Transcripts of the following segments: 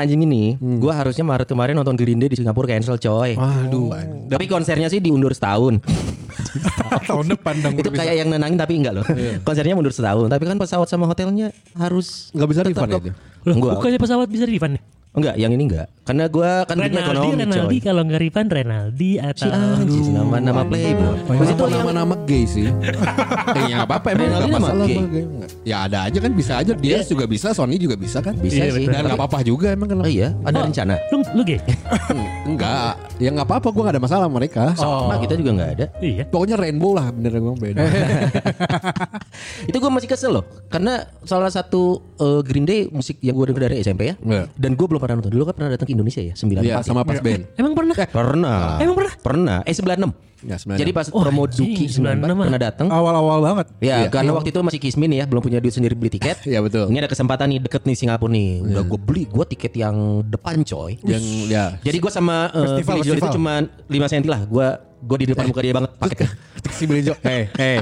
Anjing ini, gua harusnya Maret kemarin nonton Green Day di Singapura cancel coy. Waduh, Tapi konsernya sih diundur setahun. tahun depan dong itu kayak yang nenangin tapi enggak loh. Konsernya mundur setahun, tapi kan pesawat sama hotelnya harus nggak bisa refund ya. Loh, Enggak. bukannya pesawat bisa refund ya? Enggak, yang ini enggak. Karena gua kan Renaldi, ekonomi Renaldi coy. kalau nggak refund Renaldi atau Si anjing nama-nama playboy. Terus itu yang nama-nama gay sih. eh, ya nggak apa-apa emang Renaldi nggak nama masalah. gay. Ya ada aja kan bisa aja. Dia juga bisa, Sony juga bisa kan. bisa Iya, sih. Dan nggak apa-apa juga emang kalau. Oh iya, ada rencana. lu lu gay? Enggak, ya nggak apa-apa. Gue nggak ada masalah sama mereka. Sama kita juga enggak ada. iya. Pokoknya rainbow lah bener gue beda. itu gue masih kesel loh karena salah satu eh, Green Day musik yang gue denger dari SMP ya Iya. dan gue belum pernah nonton dulu kan pernah datang ke Indonesia ya 94 Iya sama pas band. Emang pernah? pernah Emang pernah? pernah eh 96 Ya, sebenarnya. jadi pas Oh, promo Duki 94 96 pernah datang Awal-awal banget. Ya, Iya. karena waktu itu masih kismin ya, belum punya duit sendiri beli tiket. Iya, betul. Ini ada kesempatan nih deket nih Singapura nih. Udah gue beli, gue tiket yang depan coy. yang ya Jadi gue sama uh, Festival, Joel itu festival. cuma 5 cm lah. Gue gue di depan muka dia banget paketnya. si Billy Joel. Hei, hei.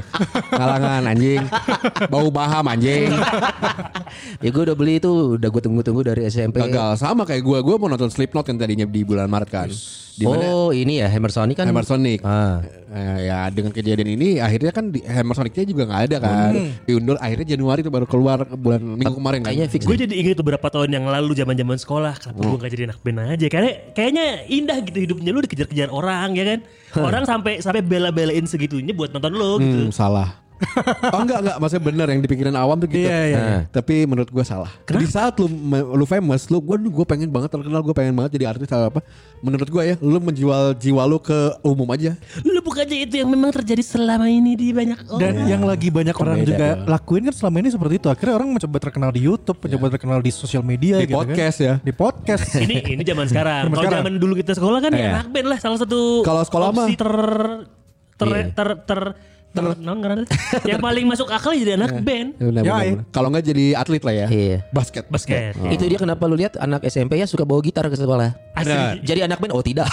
Ngalangan anjing. Bau baham anjing. ya gue udah beli itu, udah gue tunggu-tunggu dari SMP. Gagal sama kayak gue. Gue mau nonton Slipknot kan tadinya di bulan Maret kan. Di mana oh ini ya Hammer Sonic kan. Hammer Sonic. Ah. Eh, ya dengan kejadian ini akhirnya kan di Hammer Sonicnya juga nggak ada kan. Diundur akhirnya Januari itu baru keluar bulan minggu kemarin kan. Kayaknya fix. Gue jadi ingat beberapa tahun yang lalu zaman zaman sekolah kenapa gue gak jadi anak band aja karena kayaknya indah gitu hidupnya lu dikejar-kejar orang ya kan orang sampai sampai bela-belain segitunya buat nonton lo gitu Hmm, salah. oh enggak enggak maksudnya bener yang dipikirin awam tuh gitu. Iya, iya, iya. Tapi menurut gue salah. Di saat lu lu famous, lu gue gue pengen banget terkenal, gue pengen banget jadi artis atau apa. Menurut gue ya, lu menjual jiwa lu ke umum aja. lu bukan aja itu yang memang terjadi selama ini di banyak orang Dan yang lagi banyak orang Beda juga dong. lakuin kan selama ini seperti itu. Akhirnya orang mencoba terkenal di YouTube, mencoba terkenal di sosial media Di gitu podcast kan. ya. Di podcast. ini ini zaman sekarang. Zaman Kalau zaman dulu kita sekolah kan Iya. ya anak band lah salah satu Kalau sekolah mah- ter ter Iya. ter ter ter, non, nggak ada. yang paling masuk akal jadi anak band. Benar, Ya, benar, iya. benar. Kalau enggak jadi atlet lah ya. Iya. Basket. Basket. Itu dia kenapa lu lihat anak SMP ya suka bawa gitar ke sekolah. Asli. Jadi anak band oh tidak.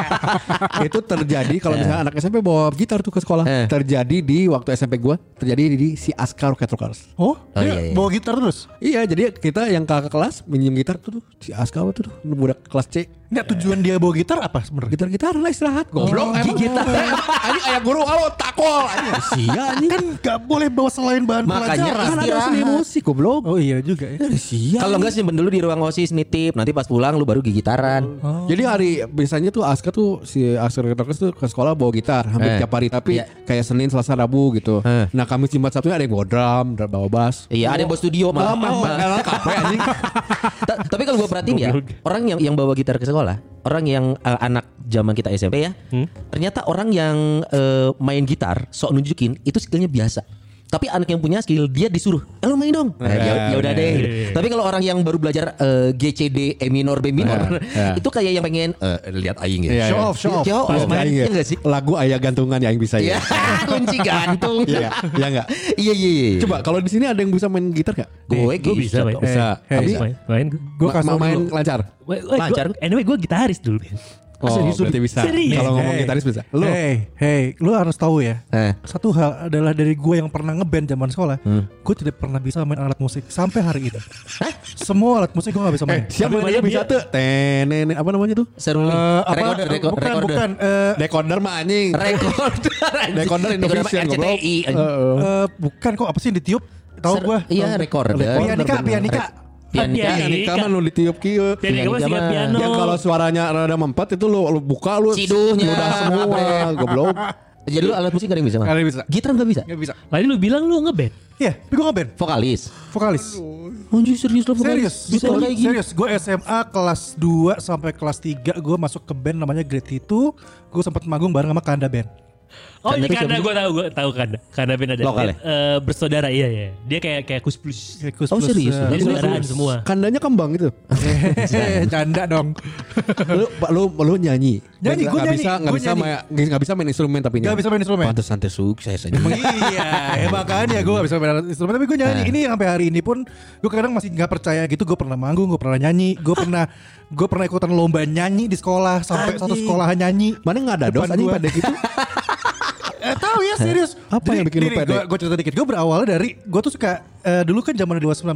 itu terjadi kalau misalnya anak SMP bawa gitar tuh ke sekolah. Eh. Terjadi di waktu SMP gua, terjadi di si Askar Rocket Rockers. Oh, Oh, iya, iya. bawa gitar terus. Iya, jadi kita yang kakak kelas minjem gitar tuh, tuh si Askar tuh, tuh budak kelas C. Nggak tujuan dia bawa gitar apa sebenarnya? Gitar-gitar lah istirahat goblok. Oh, gitar. Anjing ayah guru halo takol anjing. Sia. Kan nggak boleh bawa selain bahan Makanya pelajaran. Kan ada seni musik goblok. Oh iya juga ya. Sia. Kalau enggak simpen dulu di ruang OSIS nitip, nanti pas pulang lu baru gigitaran. Jadi hari biasanya tuh Aska tuh si Aska Rockers tuh ke sekolah bawa gitar hampir Eh, tiap hari tapi iya. kayak Senin, Selasa, Rabu gitu. Eh. Nah, Kamis Jumat Sabtunya ada yang bawa drum, bawa bass. Iya, ada yang bawa studio malah. Tapi kalau gue perhatiin ya, orang yang yang bawa gitar ke sekolah, orang yang eh, anak zaman kita SMP ya, ternyata orang yang eh, main gitar sok nunjukin itu skillnya biasa. Tapi anak yang punya skill dia disuruh, eh, lu main dong. Nah, ya, ya udah deh. gitu. Tapi kalau orang yang baru belajar eh, G C D E minor B minor, ya. itu kayak yang pengen eh, lihat aing ya. Iya, Show iya. off, show off. Show off. Main Iya ya. sih? Lagu ayah gantungan yang bisa Iya, ya. kunci gantung. Iya, iya enggak? Iya iya iya. Coba kalau di sini ada yang bisa main gitar gak? gue Gue bisa. Bisa. Eh, Tapi main, gue. Kasih ma- main lancar. Lancar. gua- Anyway gue gitaris dulu. Oh, serius berarti bisa. Serius? Kalau ngomong Hey. gitaris bisa. Lu Hey, hey, lu harus tahu ya. Eh. Satu hal adalah dari gue yang pernah ngeband zaman sekolah, Hmm. gue tidak pernah bisa main alat musik sampai hari ini. Semua alat musik gue gak bisa Eh, main. siapa Tapi yang bisa tuh? Tenene apa namanya tuh? Seru nih. Eh, apa? Recorder, record- bukan, recorder. bukan. eh, Decoder mah anjing. Recorder. Decoder Indovision goblok. RCTI. Heeh. eh, bukan kok apa sih yang ditiup? Tahu gue. Iya, recorder. Pianika, pianika. Pianika. Pianika. Mah nu ditiup kieu. Pianika mah mah. piano. Yang kalau suaranya rada mempet itu lu, lu buka lu Ciduhnya. ludah semua goblok. Jadi lu alat musik gak ada yang bisa, Mas? Gak ada yang bisa. Gitar gak bisa? Gak bisa. Lalu lu bilang lu ngeband. Iya, tapi gue ngeband. Vokalis. Vokalis. Anjir serius lu vokalis? Serius, Bisa kayak gini? serius. Gue SMA kelas 2 sampai kelas 3 gue masuk ke band namanya Great Itu. Gue sempat manggung bareng sama Kanda Band. Oh ini siapa gue tahu gue tahu Kanda. Kanda Benada. Lokal ya? Eh, bersaudara iya ya. Dia kayak kayak kus plus. Kayak kus Oh, plus, serius? eh, Jadi saudaraan semua. Kandanya kembang itu. Hehehe, Canda dong. lu, lu lu nyanyi. Nyanyi, nggak nyanyi, bisa nggak gua bisa nyanyi. main nggak bisa main instrumen tapi Gak bisa main instrumen. Pantes santai sukses aja. Emang iya, ya makanya gue gak bisa main instrumen tapi gue nyanyi. Ini sampai hari ini pun gue kadang masih nggak percaya gitu. Gue pernah manggung, gue pernah nyanyi, gue pernah gue pernah ikutan lomba nyanyi di sekolah sampai satu sekolah nyanyi. Mana nggak ada dos anjing pada gitu. Eh, tahu ya serius. Apa yang bikin lu pede? Gue cerita dikit. Gue berawal dari gue tuh suka eh, dulu kan zaman 2019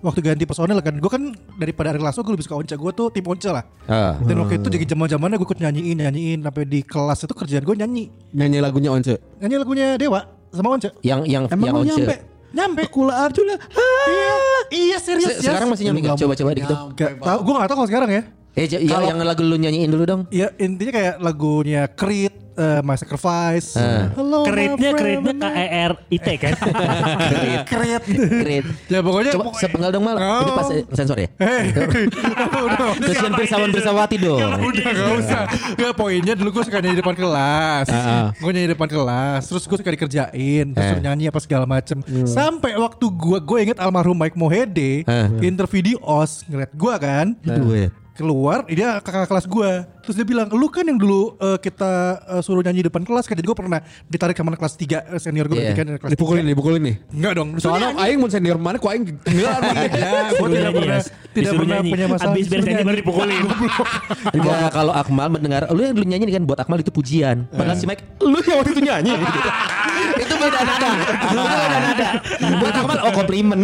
waktu ganti personel kan. Gue kan daripada Ari Lasso gue lebih suka Once. Gue tuh tim Once lah. Ah. Dan waktu itu jadi zaman zamannya gue ikut nyanyiin nyanyiin sampai di kelas itu kerjaan gue nyanyi Nyanyi lagunya Once. nyanyi lagunya Dewa sama Once. Yang yang Emang yang Once. nyampe? Nyampe. Kula Arjuna. Iya, iya serius. Se- Sekarang masih nyampe nggak? Coba-coba dikit dong. Gak tahu, gue gak tau kalau sekarang ya. Eh, yang, yang lagu lu nyanyiin dulu dong. Ya intinya kayak lagunya Creed, eh, My Sacrifice. Ah. Hello, friend. keretnya K E R I T kan. Creed. Great. ya pokoknya. Coba pokoknya- sepenggal dong mal. Oh. Ini pas eh, sensor ya. Udah, Terus yang bersawan bersawati dong. udah gak usah. Gak poinnya dulu gue suka nyanyi di depan kelas. Gue nyanyi di depan kelas. Terus gue suka dikerjain. Terus nyanyi apa segala macem. Sampai waktu gue gue inget almarhum Mike Mohede interview di OS ngeliat gue kan. Keluar dia kakak kelas gue terus dia bilang lu kan yang dulu eh, kita eh, suruh nyanyi depan kelas kan jadi gue pernah ditarik ke mana kelas 3 senior gue Iya. berarti kan kelas Dipukulin, dipukulin nih. 3. enggak dong Soalnya aing mau senior mana kok aing enggak ya, gue Disuruh tidak nyanyi, pernah tidak pernah nyanyi. punya masalah Abis beres nyanyi baru dipukulin. Enggak, kalau Akmal mendengar lu yang dulu nyanyi kan buat Akmal itu pujian. Padahal si Mike, lu yang waktu itu nyanyi. itu beda nada. Itu beda nada. Buat Akmal oh komplimen.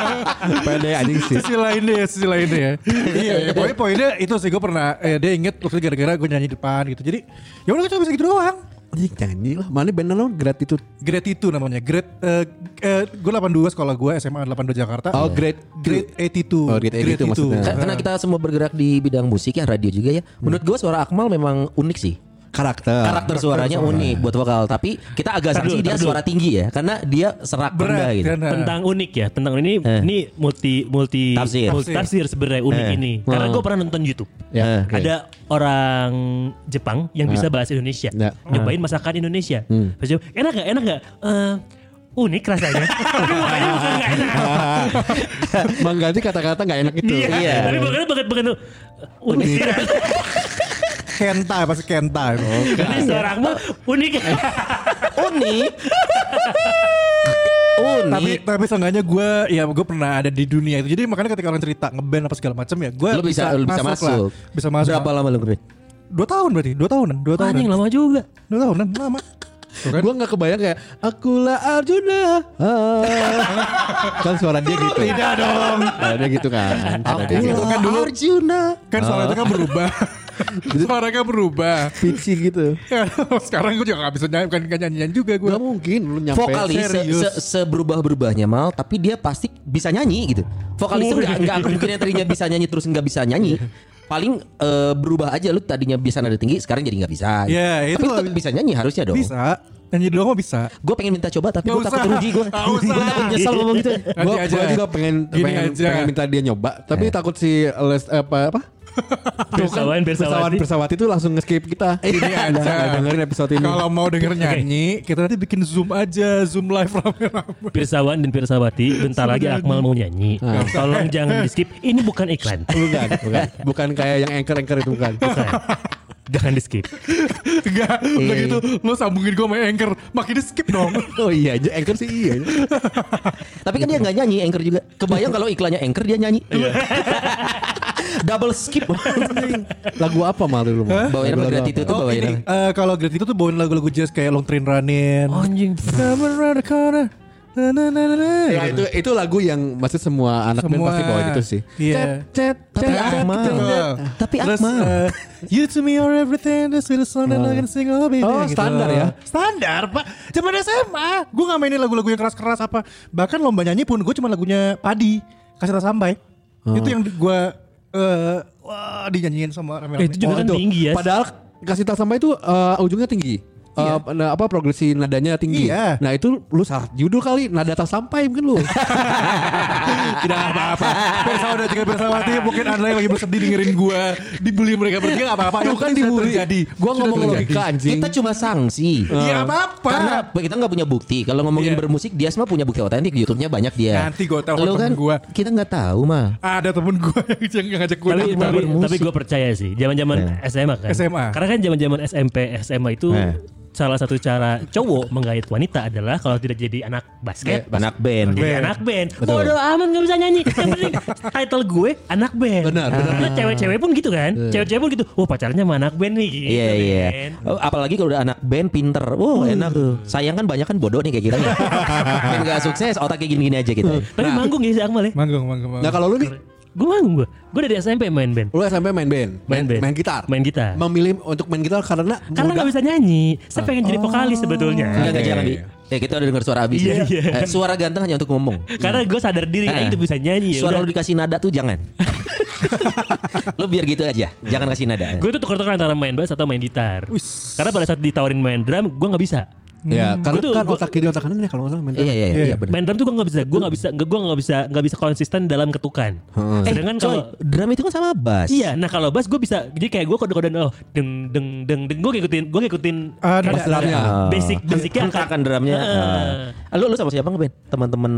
Pede anjing sih. sisi lainnya ya sisi lainnya ya iya ya, pokoknya poinnya itu sih gue pernah eh, dia inget waktu gara-gara gue nyanyi di depan gitu jadi ya udah gue cuma bisa gitu doang Anjing nyanyi lah. Mana band lo gratitude. Grade itu namanya Grade eh, eh, Gue 82 sekolah gue SMA 82 Jakarta Oh, grade Grade 82 Oh, grade 82 maksudnya. Ka- Karena kita semua bergerak di bidang musik ya, radio juga ya. Menurut gua suara Akmal memang unik sih. Karakter. Karakter suaranya unik buat vokal, tapi kita agak sanksi dia tar dulu. suara tinggi ya, karena dia serak Berat rendah gitu. kan tentang unik ya tentang ini Eh. ini multi multi Tafsir. multi tafsir sebenarnya unik Eh. ini karena Oh. gue pernah nonton YouTube Ya, oke. ada orang Jepang yang bisa bahasa Indonesia Ya. nyobain masakan Indonesia Terus dia, enak gak enak gak Eh, unik rasanya Mengganti kata-kata nggak enak itu. Iya. tapi bukan bukan bukan tuh unik Kenta pasti Kenta jadi suara Akmal unik. Unik. Unik. tapi tapi seenggaknya gue ya gue pernah ada di dunia itu. Jadi makanya ketika orang cerita ngeband apa segala macam ya gue bisa, lu bisa masuk. lah. bisa masuk. Berapa lama lu dua tahun berarti dua tahunan dua tahunan. Anjing lama juga. Dua tahunan lama kan? Gue gak kebayang kayak Akulah Arjuna ah. Kan suara dia gitu Tidak dong. Suara dia gitu kan gitu. kan dulu Arjuna. kan suara itu kan berubah suara kan berubah Pitchy gitu Ya, sekarang gue juga gak bisa nyanyi kan gak nyanyian juga gue Gak mungkin lu nyampe Vokalis se, se- seberubah-berubahnya mal, tapi dia pasti bisa nyanyi gitu. Vokalis itu nggak nggak mungkin yang tadinya bisa nyanyi terus nggak bisa nyanyi. Paling eh, berubah aja lu tadinya bisa nada tinggi, sekarang jadi nggak bisa. Ya, itu tapi tetap bisa nyanyi harusnya dong. bisa nyanyi doang mah bisa Gue pengen minta coba tapi gue takut rugi gue. Gue takut nyesal ngomong gitu. Gue aja. juga pengen Gini pengen, aja. pengen minta dia nyoba Tapi takut si les apa apa Bersawan bersawati pesawat itu langsung nge-skip kita. Ini aja dengerin episode ini. Kalau mau denger nyanyi kita nanti bikin zoom aja zoom live rame-rame. Pirsawan dan Pirsawati bentar lagi Akmal mau nyanyi. Tolong jangan di skip ini bukan iklan. Bukan bukan. Bukan kayak yang anchor-anchor itu bukan jangan di skip enggak udah gitu lo sambungin gue sama anchor makin di skip dong. Oh iya aja anchor sih iya Tapi kan dia nggak nyanyi anchor juga. Kebayang kalau iklannya anchor dia nyanyi. Double skip. Lagu apa mal dulu Mal? Bawain Lagu gratitude itu Oh bawain ini eh, kalau Great itu tuh bawain lagu-lagu jazz kayak Long Train Running. Anjing. Around the corner Na, na, na, na, na. Ya itu itu lagu yang masih semua anak band Semua. pasti bawain itu sih. Iya. Cet, Tapi cet, Akmal. cet. Tapi Akmal. eh, You to me are everything This little song that I can sing oh baby Oh, standar ya? Standar pak Zaman SMA Gue gak mainin lagu-lagu yang keras-keras apa Bahkan lomba nyanyi pun Gue cuma lagunya Padi Kasih sampai Itu yang gue eh Wah dinyanyiin sama rame-rame itu juga kan itu. tinggi ya Padahal kasih tak sama itu eh, ujungnya tinggi. Eh, nah, apa progresi nadanya tinggi. Iya. Nah itu lu salah judul kali nada tak sampai mungkin lu. Tidak apa-apa. Bersama dan juga bersawati mungkin anda yang lagi bersedih dengerin gue dibully mereka bertiga nggak apa-apa. Itu kan dibully. Gua Sudah ngomong logika anjing. Kita cuma sanksi. Iya apa-apa. Karena kita nggak punya bukti. Kalau ngomongin Iya. bermusik, dia semua punya bukti otentik. YouTube-nya banyak dia. Nanti gua telepon Lu kan gua. kita nggak tahu mah. Ada temen gue yang, ngajak gue tapi tapi, tapi gue percaya sih zaman-zaman SMA kan. SMA. Karena kan zaman-zaman SMP SMA itu Eh. Salah satu cara cowok menggait wanita adalah kalau tidak jadi anak basket, Anak band. jadi anak band. Bodoh amat nggak bisa nyanyi. Yang penting title gue anak band. Benar, benar. Nah, cewek-cewek pun gitu kan. Cewek-cewek pun gitu. Wah pacarnya sama anak band nih. Gitu, Iya iya. men. Oh, apalagi kalau udah anak band pinter, wah enak tuh. Sayang kan banyak kan bodoh nih kayak kita. Band gak sukses, otaknya gini-gini aja gitu. Tapi manggung ya si Akmal ya. Manggung, manggung, manggung. Nah kalau lu nih, Gue manggung gue. Gue dari SMP main band. lu SMP main band, Main band. main gitar, Main gitar. Memilih untuk main gitar karena Karena gak bisa nyanyi. Saya pengen jadi vokalis sebetulnya. Enggak enggak jangan iya, di. Ya kita udah dengar suara abis. Iya, ya. iya. Eh, suara ganteng hanya untuk ngomong. Karena gue sadar diri Eh, kayak itu bisa nyanyi ya. Suara udah. lu dikasih nada tuh jangan. lu biar gitu aja, jangan kasih nada. Gue tuh tukar-tukar antara main bass atau main gitar. Karena pada saat ditawarin main drum, gue nggak bisa. Ya, karena Gua tuh- kan gua- otak kiri otak kanan ya kalau nggak salah main. Iya iya iya, iya benar. Main drum tuh gue nggak bisa. Gue nggak bisa. Gue nggak bisa. Nggak bisa konsisten dalam ketukan. Sedangkan Coy, kalau drum itu kan sama bass. Iya, nah kalau bass gue bisa. Jadi kayak gue kode-kodean oh deng deng deng deng. Gue ngikutin, gue ngikutin Ah, kan- bass drumnya. Basic basicnya angkat. Hentakan drumnya. Ah. Ah. Lu lu sama siapa ngeband? Teman-teman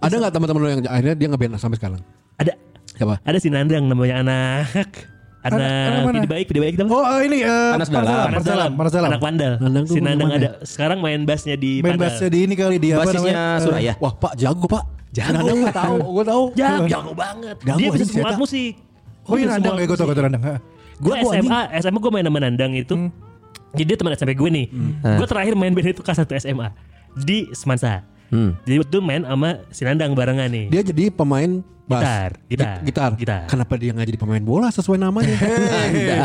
Ada nggak teman-teman lu yang akhirnya dia ngeband sampai sekarang? Ada Siapa? ada si Nandang namanya anak anak anak mana? video baik video baik kita. Oh eh, ini eh, Panas dalam. Panas dalam, panas dalam. Anak Pandal. Si Nandang ada. Sekarang main bassnya di Main bassnya di ini kali dia apa basisnya namanya? Eh, Suraya. Wah Pak jago Pak. Jago. Nandang gue tahu, gue tahu. Jago, jago banget. Dia bisa semua musik. Oh iya Nandang gue tau gue tau Nandang. Gue SMA, SMA gue main sama Nandang itu. Jadi dia teman SMP gue nih. Gue terakhir main band itu kelas 1 SMA di Semansa. Hmm. Jadi waktu itu main sama si Nandang barengan nih. Dia jadi pemain bass. Gitar, gitar, Gi- gitar. gitar. Kenapa dia nggak jadi pemain bola sesuai namanya? Hehehe.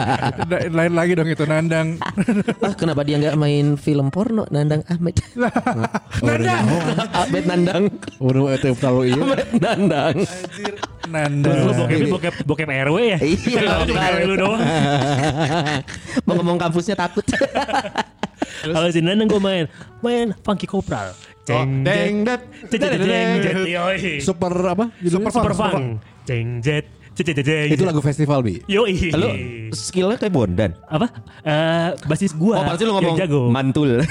Lain lagi dong itu Nandang. Ah, kenapa dia nggak main film porno Nandang Ahmed? Nandang. Ahmed Nandang. Udah itu terlalu iya. Ahmed Nandang. Lu Nandang. bokep, bokep, bokep RW ya? Iya. Lu cuma RW lu doang. Mau ngomong kampusnya takut. Kalau si Nandang gue main, main Funky Kopral. Ceng, deng, jet, det. ceng, jet. Super apa? judulnya? Super Funk. Ceng, jet, Itu lagu festival bi. Yoi. Lu skillnya kayak Bondan. apa? Eh basis gua. Oh, pasti lu ngomong jago. mantul.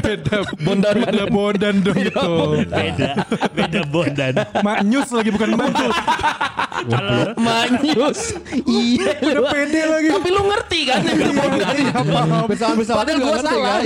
Beda Bondan Beda bondan dong itu. beda, beda bondan. Maknyus lagi bukan mantul. Kalau Manyus. Iya lu. Pede lagi. Tapi lu ngerti kan yang gue Bondan. Bisa-bisa Padahal gue salah.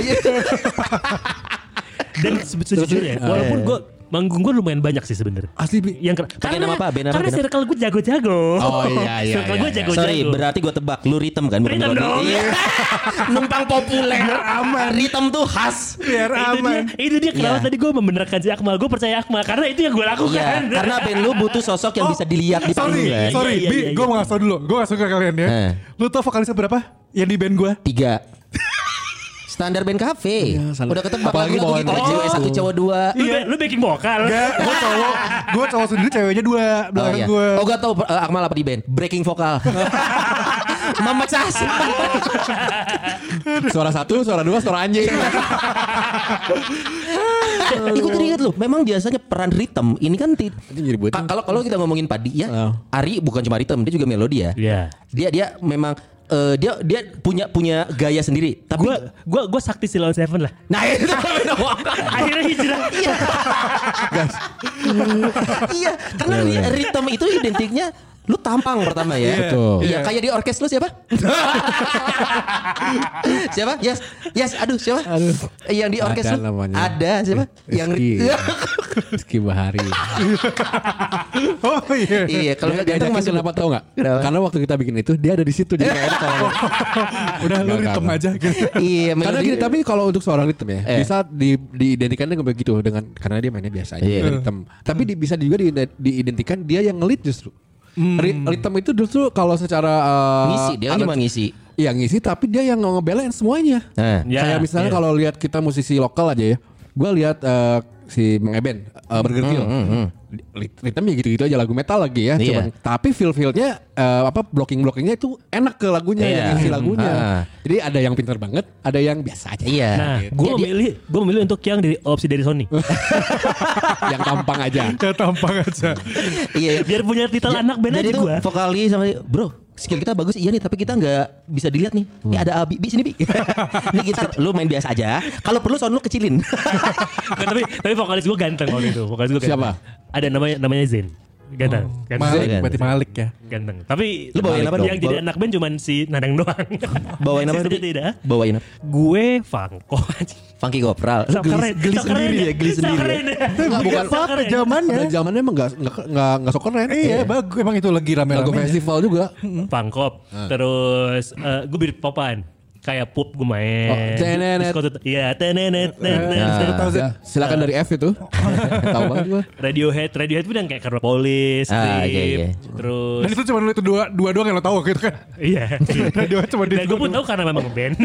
dan se- sejujurnya, walaupun gua manggung gua lumayan banyak sih sebenarnya. Asli bi. Yang Pakai karena nama apa? Band apa? karena circle gue jago-jago. Oh, iya, iya, Circle iya, gue iya. jago-jago. Sorry, berarti gue tebak lu ritem kan Ritem dong. Iya. Numpang populer. aman. Ritem tuh khas. Biar itu dia, aman. itu dia kenapa Iya. tadi gue membenarkan si Akmal. Gue percaya Akmal karena itu yang gue lakukan. Iya, karena band lu butuh sosok yang bisa dilihat di panggung Sorry, kan. sorry, Iya, Bi, iya, iya. gue mau ngasih dulu. Gue gak suka kalian ya. Eh. Lu tau vokalisnya berapa? Yang di band gue? Tiga. Standar band cafe. Iya, standar. Udah ketebak Apalagi bawain gitu. baju. Cewek satu, cowok dua. Lu, be- lu backing vokal. Enggak, gue cowok. Gue cowok sendiri, ceweknya dua. Oh Belakang iya. gue. Oh gak tau uh, Akmal apa di band? Breaking vokal. Memecah. Suara satu, suara dua, suara anjing. Eh, Ikut ingat lu. Memang biasanya peran ritme ini kan kalau kalau kita ngomongin padi ya, Oh. Ari bukan cuma ritme, dia juga melodi ya. Iya. Dia dia memang eh, dia dia punya punya gaya sendiri. Tapi Gue gue gue sakti Silon Seven lah. nah itu Akhirnya hijrah. Iya. iya, karena ri- ritme itu identiknya lu tampang pertama ya. Betul. Iya, kayak di orkes lu siapa? siapa? Yes. Yes, aduh siapa? Aduh. Yang di orkes Ada lu namanya. ada siapa? Yang Rizky. Rizky Bahari. Oh iya. Iya, kalau Dia nggak ganteng masuk kenapa tau gak? Kenapa? Karena waktu kita bikin itu dia ada di situ jadi kalau Udah lu Enggak, ritem enggak. aja gitu. Iya, Karena gini, tapi kalau untuk seorang ritme ya, Eh. bisa di, diidentikan dengan begitu dengan karena dia mainnya biasa aja Iya. dengan ritme. Tapi di- bisa juga di, diidentikan dia yang ngelit justru. Ri- Ritme itu justru kalau secara uh, ngisi dia kan cuma ngisi. Iya ngisi, tapi dia yang ngebelain semuanya. Nah, Ya, Kayak misalnya iya. kalau lihat kita musisi lokal aja ya, gue lihat uh, si Mang Eben uh, Burger Kill. Rit- Ritmenya gitu-gitu aja lagu metal lagi ya. Iya. Cuman, tapi feel-feelnya eh, apa blocking-blockingnya itu enak ke lagunya Iya. yang isi lagunya. Ah. Jadi ada yang pintar banget, ada yang biasa aja. Iya. Nah, Dia- gue dia- memilih gue memilih untuk yang dari opsi dari Sony. yang tampang aja. Ya tampang aja. Iya. Biar punya titel Ja- anak band aja gue. vokalis sama bro skill kita bagus iya nih tapi kita nggak bisa dilihat nih ini ada Abi Bi sini Bi ini gitar lu main biasa aja kalau perlu sound lu kecilin tapi tapi vokalis gue ganteng waktu itu. Vokalis gue Siapa? Ada namanya namanya Zen. Ganteng. Ganteng. Malik, Zen. berarti Malik ya. Ganteng. Tapi Lu bawain apa dong? Yang jadi anak band cuman si Nanang doang. bawain apa Bi? tidak. bawain apa Gue Fangko. Funky Kopral lu Sok geli, keren, geli sok sendiri keren ya geli sok sendiri keren ya. Enggak, bukan Sok Pada keren. zamannya. Pada zamannya emang gak, gak, gak, gak so keren. Iya, bagus. Emang itu lagi Lagu rame-rame. festival juga. Pangkop. Terus eh, gue birit popan. Kayak pup gue main. Oh, tenenet. Iya, tenenet. tenenet. Nah, ya, silakan dari F itu. Tahu banget gua. Radiohead, Radiohead pun yang kayak Carbopolis, Ah, Creep, iya, iya. terus Dan itu cuma itu dua, dua doang yang lo tahu gitu kan. iya. Radio cuma di Dan gue pun tahu karena memang band.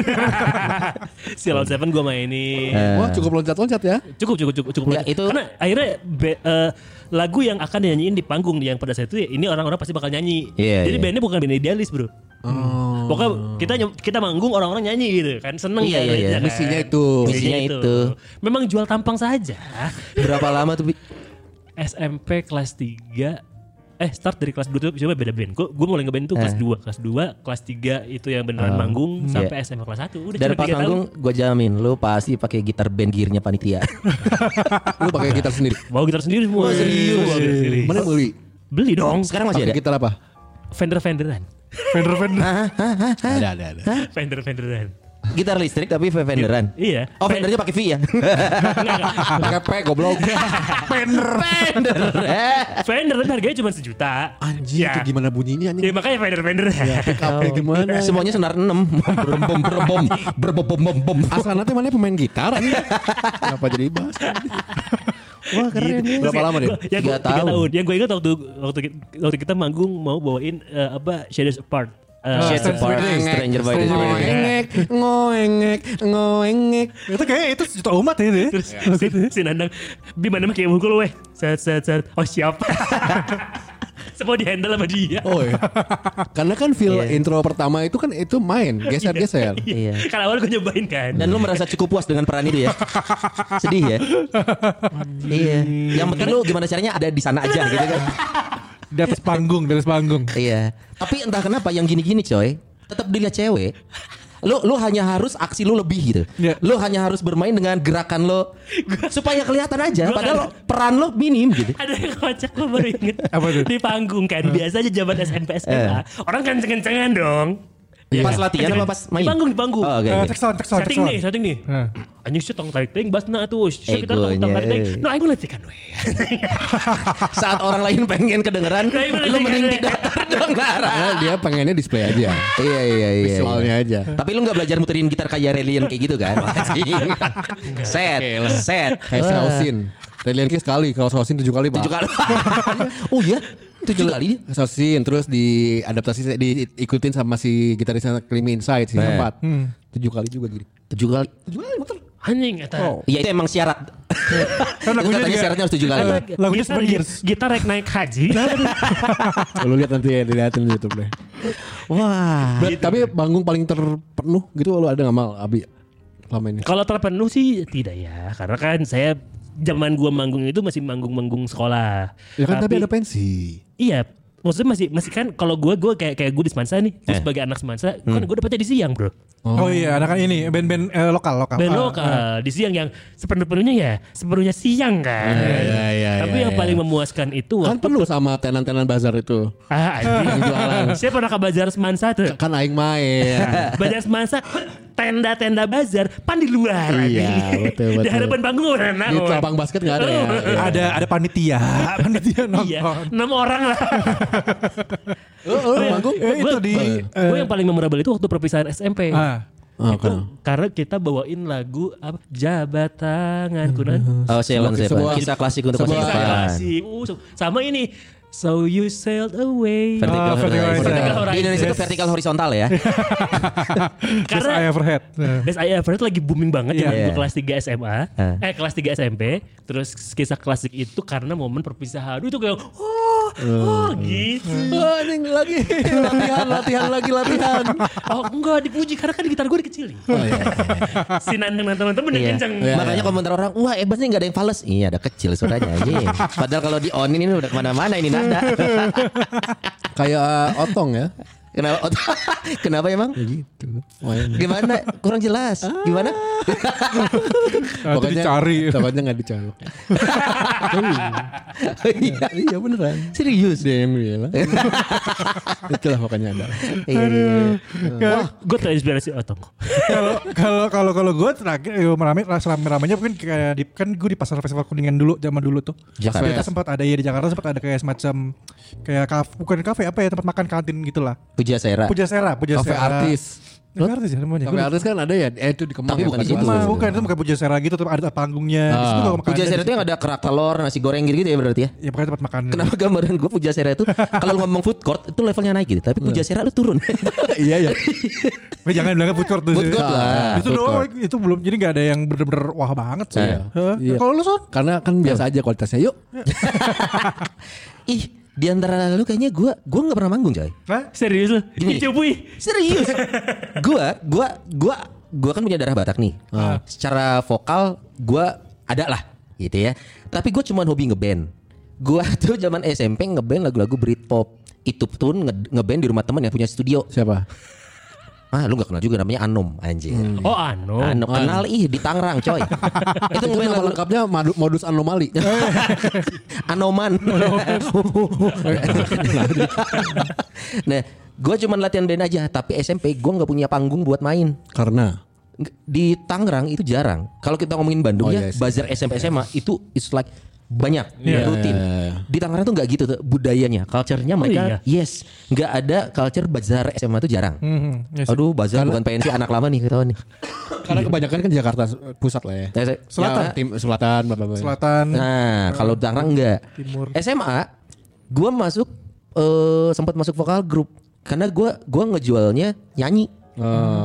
si Lord Seven gue mainin. Wah cukup loncat-loncat ya. Cukup, cukup, cukup, cukup. Nggak, itu- Karena akhirnya be- eh, lagu yang akan dinyanyiin di panggung yang pada saat itu ya, ini orang-orang pasti bakal nyanyi. Iya, Jadi iya. bandnya bukan band idealis bro. Pokoknya kita kita manggung orang-orang nyanyi gitu kan seneng Iya, kan, iya, iya. ya kan? Misinya itu. Misinya itu. Memang jual tampang saja. berapa lama tuh? SMP kelas 3 Eh start dari kelas 2 itu coba beda band Gue gue mulai ngeband itu kelas 2 Kelas 2, kelas 3 itu yang beneran manggung Sampai SMA kelas 1 Udah cuma pas 3 tahun manggung gue jamin lu pasti pakai gitar band gearnya panitia. Lu pakai gitar sendiri. Bawa gitar sendiri semua serius? Sendiri. Mana beli? Beli dong Sekarang masih Pakai ada. gitar apa? Fender-Fenderan Fender-Fender. Ada, ada, ada. Fender-Fenderan Gitar listrik tapi Fenderan. Iya Oh Fendernya pakai V ya. Pakai P goblok. Fender. Fender tapi harganya cuma sejuta Anjir, Ya. itu gimana bunyinya Ya nih? makanya Fender-Fenderan Apa gimana? Semuanya senar 6 Berbom berbom berbom bom bom. Asal nanti mana pemain gitar anjing? Kenapa jadi bahas? Wah keren ya. Berapa lama dia? Yang gue Tiga tahun. tahun. Yang gue ingat waktu waktu kita, waktu kita manggung mau bawain eh, apa Shadows Apart. Eh, Shades Apart, Stranger by the Day. Ngoengek, ngoengek, ngoengek. Itu kayak itu sejuta umat ya ini. Terus si, si Nandang Gimana mah kayak mukul weh Set set set Oh siap Semua di handle sama dia Oh iya. Karena kan feel Iya. intro pertama itu kan itu main, geser-geser. Iya. Kan awal gue nyobain kan Dan lu merasa cukup puas dengan peran itu ya? Sedih ya? iya. Yang penting lu gimana caranya ada di sana aja gitu kan? Di atas panggung, di atas panggung. Iya. Tapi entah kenapa yang gini-gini coy, tetap dilihat cewek. Lu lu hanya harus aksi lu lebih gitu. Iya. Lu hanya harus bermain dengan gerakan lo supaya kelihatan aja. Gua Padahal lo- peran lo minim gitu. Ada yang kocak gue baru inget Apa tuh? Di panggung kan Biasa aja zaman SMP SMA Orang kan kenceng-kencengan dong Pas latihan apa pas main? Di panggung, di panggung. Oh, oke. Eh, oke. Tek sound, tek sound, tek Setting nih, setting nih. Hah. Anjing sih tong tarik ting basna tuh. Sih kita tong tarik ting. No, aing latihkan we. Saat orang lain pengen kedengeran, Nah, lu lagi mending kan. tidak terdengar. Karena dia pengennya display aja. Iya iya iya. Visualnya iya. aja. Tapi lu nggak belajar muterin gitar kayak Relian kayak gitu kan? Set, set. Kayak Sausin. Relian Kiss sekali, kalau Sausin tujuh kali pak. Tujuh kali. oh iya, tujuh kali dia. Sausin terus diadaptasi diikutin sama si gitarisnya Clean Inside si Eh. empat. Tujuh kali juga gini. Tujuh kali. Tujuh kali muter. Anjing eta. Iya itu emang syarat. itu lagunya katanya juga- syaratnya harus tujuh kali. Lagunya Gitar- Seven Years. Gitar rek naik haji. Lu lihat nanti ya, dilihatin di YouTube deh. Wah. Ber- Tapi panggung paling terpenuh gitu lu ada nggak mal Abi selama ini? Kalau terpenuh sih tidak ya, karena kan saya zaman gua manggung itu masih manggung-manggung sekolah. Ya kan tapi, ada pensi. Iya, maksudnya masih masih kan kalau gua gua kayak kayak gue di Semansa nih, gua Eh. sebagai anak Semansa, kan gue dapetnya di siang, Bro. Oh, iya, ada kan ini band-band eh, lokal lokal. Band Ah, lokal di siang yang sepenuh-penuhnya ya sepenuhnya siang kan. iya, iya, Tapi iya, yang iya. paling memuaskan itu Kan waktu penuh sama tenan-tenan bazar itu. ah anjing. jualan. Saya pernah ke Bazar Semansa tuh. Kan aing main. Bazar Semansa tenda-tenda bazar pan di luar. Iya, anjing. betul, Di betul. hadapan panggung orang Di lapang basket nggak ada ya. Ada ada panitia, panitia nonton. Iya, enam orang lah. Oh, oh, manggung. Eh, itu di gue yang paling memorable itu waktu perpisahan SMP. ah, Oh, itu kan. karena kita bawain lagu apa jabat tanganku nah. Oh Ceylon Sebuah- Kisah klasik untuk masa depan. klasik. Uh, sama ini So you sailed away. Vertical Ah, vertical horizon. horizon. Vertical Di Indonesia itu horizon. vertikal horizontal ya. Best I Karena ever had. Best I Ever itu lagi booming banget zaman Iya. gue kelas 3 SMA. Ah. Eh kelas 3 SMP. Terus kisah klasik itu karena momen perpisahan. Itu kayak oh, oh gitu. Oh, ini lagi latihan, latihan lagi latihan. Oh enggak dipuji karena kan gitar gue dikecilin. si nantang teman-teman yang Iya. kenceng. Makanya komentar orang, wah Ebasnya nggak ada yang fals. Iya ada kecil suaranya aja. Padahal kalau di on ini udah ke mana-mana ini nada. Kayak uh, otong ya. Kenapa? Kenapa emang? Gitu. Mainnya. Gimana? Kurang jelas. Gimana? Nanti dicari. Takutnya nggak dicolok. iya. iya beneran. Serius. DM bilang. Itulah pokoknya ada. Iya, iya. Wah, gue terinspirasi Otong. Kalau kalau kalau kalau gue terakhir yo merame selama ramenya mungkin kayak di, kan gue di pasar festival kuningan dulu zaman dulu tuh. Jakarta. Kita sempat ada ya di Jakarta sempat ada kayak semacam kayak kafe bukan kafe apa ya tempat makan kantin gitulah. Puja Sera. Puja Sera, Puja Kafe Sera. artis. Kafe artis ya namanya. Kafe artis kan ada ya. Eh itu di Kemang. Tapi ya, bukan. Kemang. lupa. bukan itu bukan Puja Sera gitu, tapi ada panggungnya. Gua makan Puja Sera itu yang ada kerak telur, nasi goreng gitu, ya berarti ya? Ya pokoknya tempat makan. Kenapa gambaran gue Puja Sera itu kalau lu ngomong food court itu levelnya naik gitu, tapi Puja Sera lu turun. Iya ya. Eh, jangan bilang food court tuh. Food court lah. Itu Food doang itu belum jadi nggak ada yang bener-bener wah banget sih. Iya. Iya. Kalau lu son? Karena kan biasa aja kualitasnya. Yuk. Ih, di antara lu kayaknya gue gue nggak pernah manggung coy. Hah? Serius lu? Gini. Ini Cupui. Serius. gua gua gua gua kan punya darah Batak nih. Secara vokal gua ada lah gitu ya. Tapi gue cuma hobi ngeband. Gua tuh zaman SMP ngeband lagu-lagu Britpop. Itu pun nge- ngeband di rumah teman yang punya studio. Siapa? Ah, lu gak kenal juga namanya Anom anjing. Oh Ano. Anom kenal ih di Tangerang coy. itu Itu nama lengkapnya madu- modus anomali. Anoman. nah, gue cuma latihan band aja, tapi SMP gue nggak punya panggung buat main. Karena Di Tangerang itu jarang. Kalau kita ngomongin Bandung Oh, ya, iya, bazar SMP SMA itu it's like banyak Iya, rutin. iya, iya. Di Tangerang tuh nggak gitu tuh budayanya, culture-nya mereka yes, nggak ada culture bazar SMA itu jarang. Hmm, yes. Aduh, bazar bukan PNC anak lama nih ketahuan nih. karena kebanyakan kan Jakarta pusat lah ya. Nah, saya- Selatan, Ya, tim selatan, bla bla bla. Selatan. Nah, kalau Tangerang enggak. Timur. SMA gua masuk eh sempat masuk vokal grup karena gua gua ngejualnya nyanyi.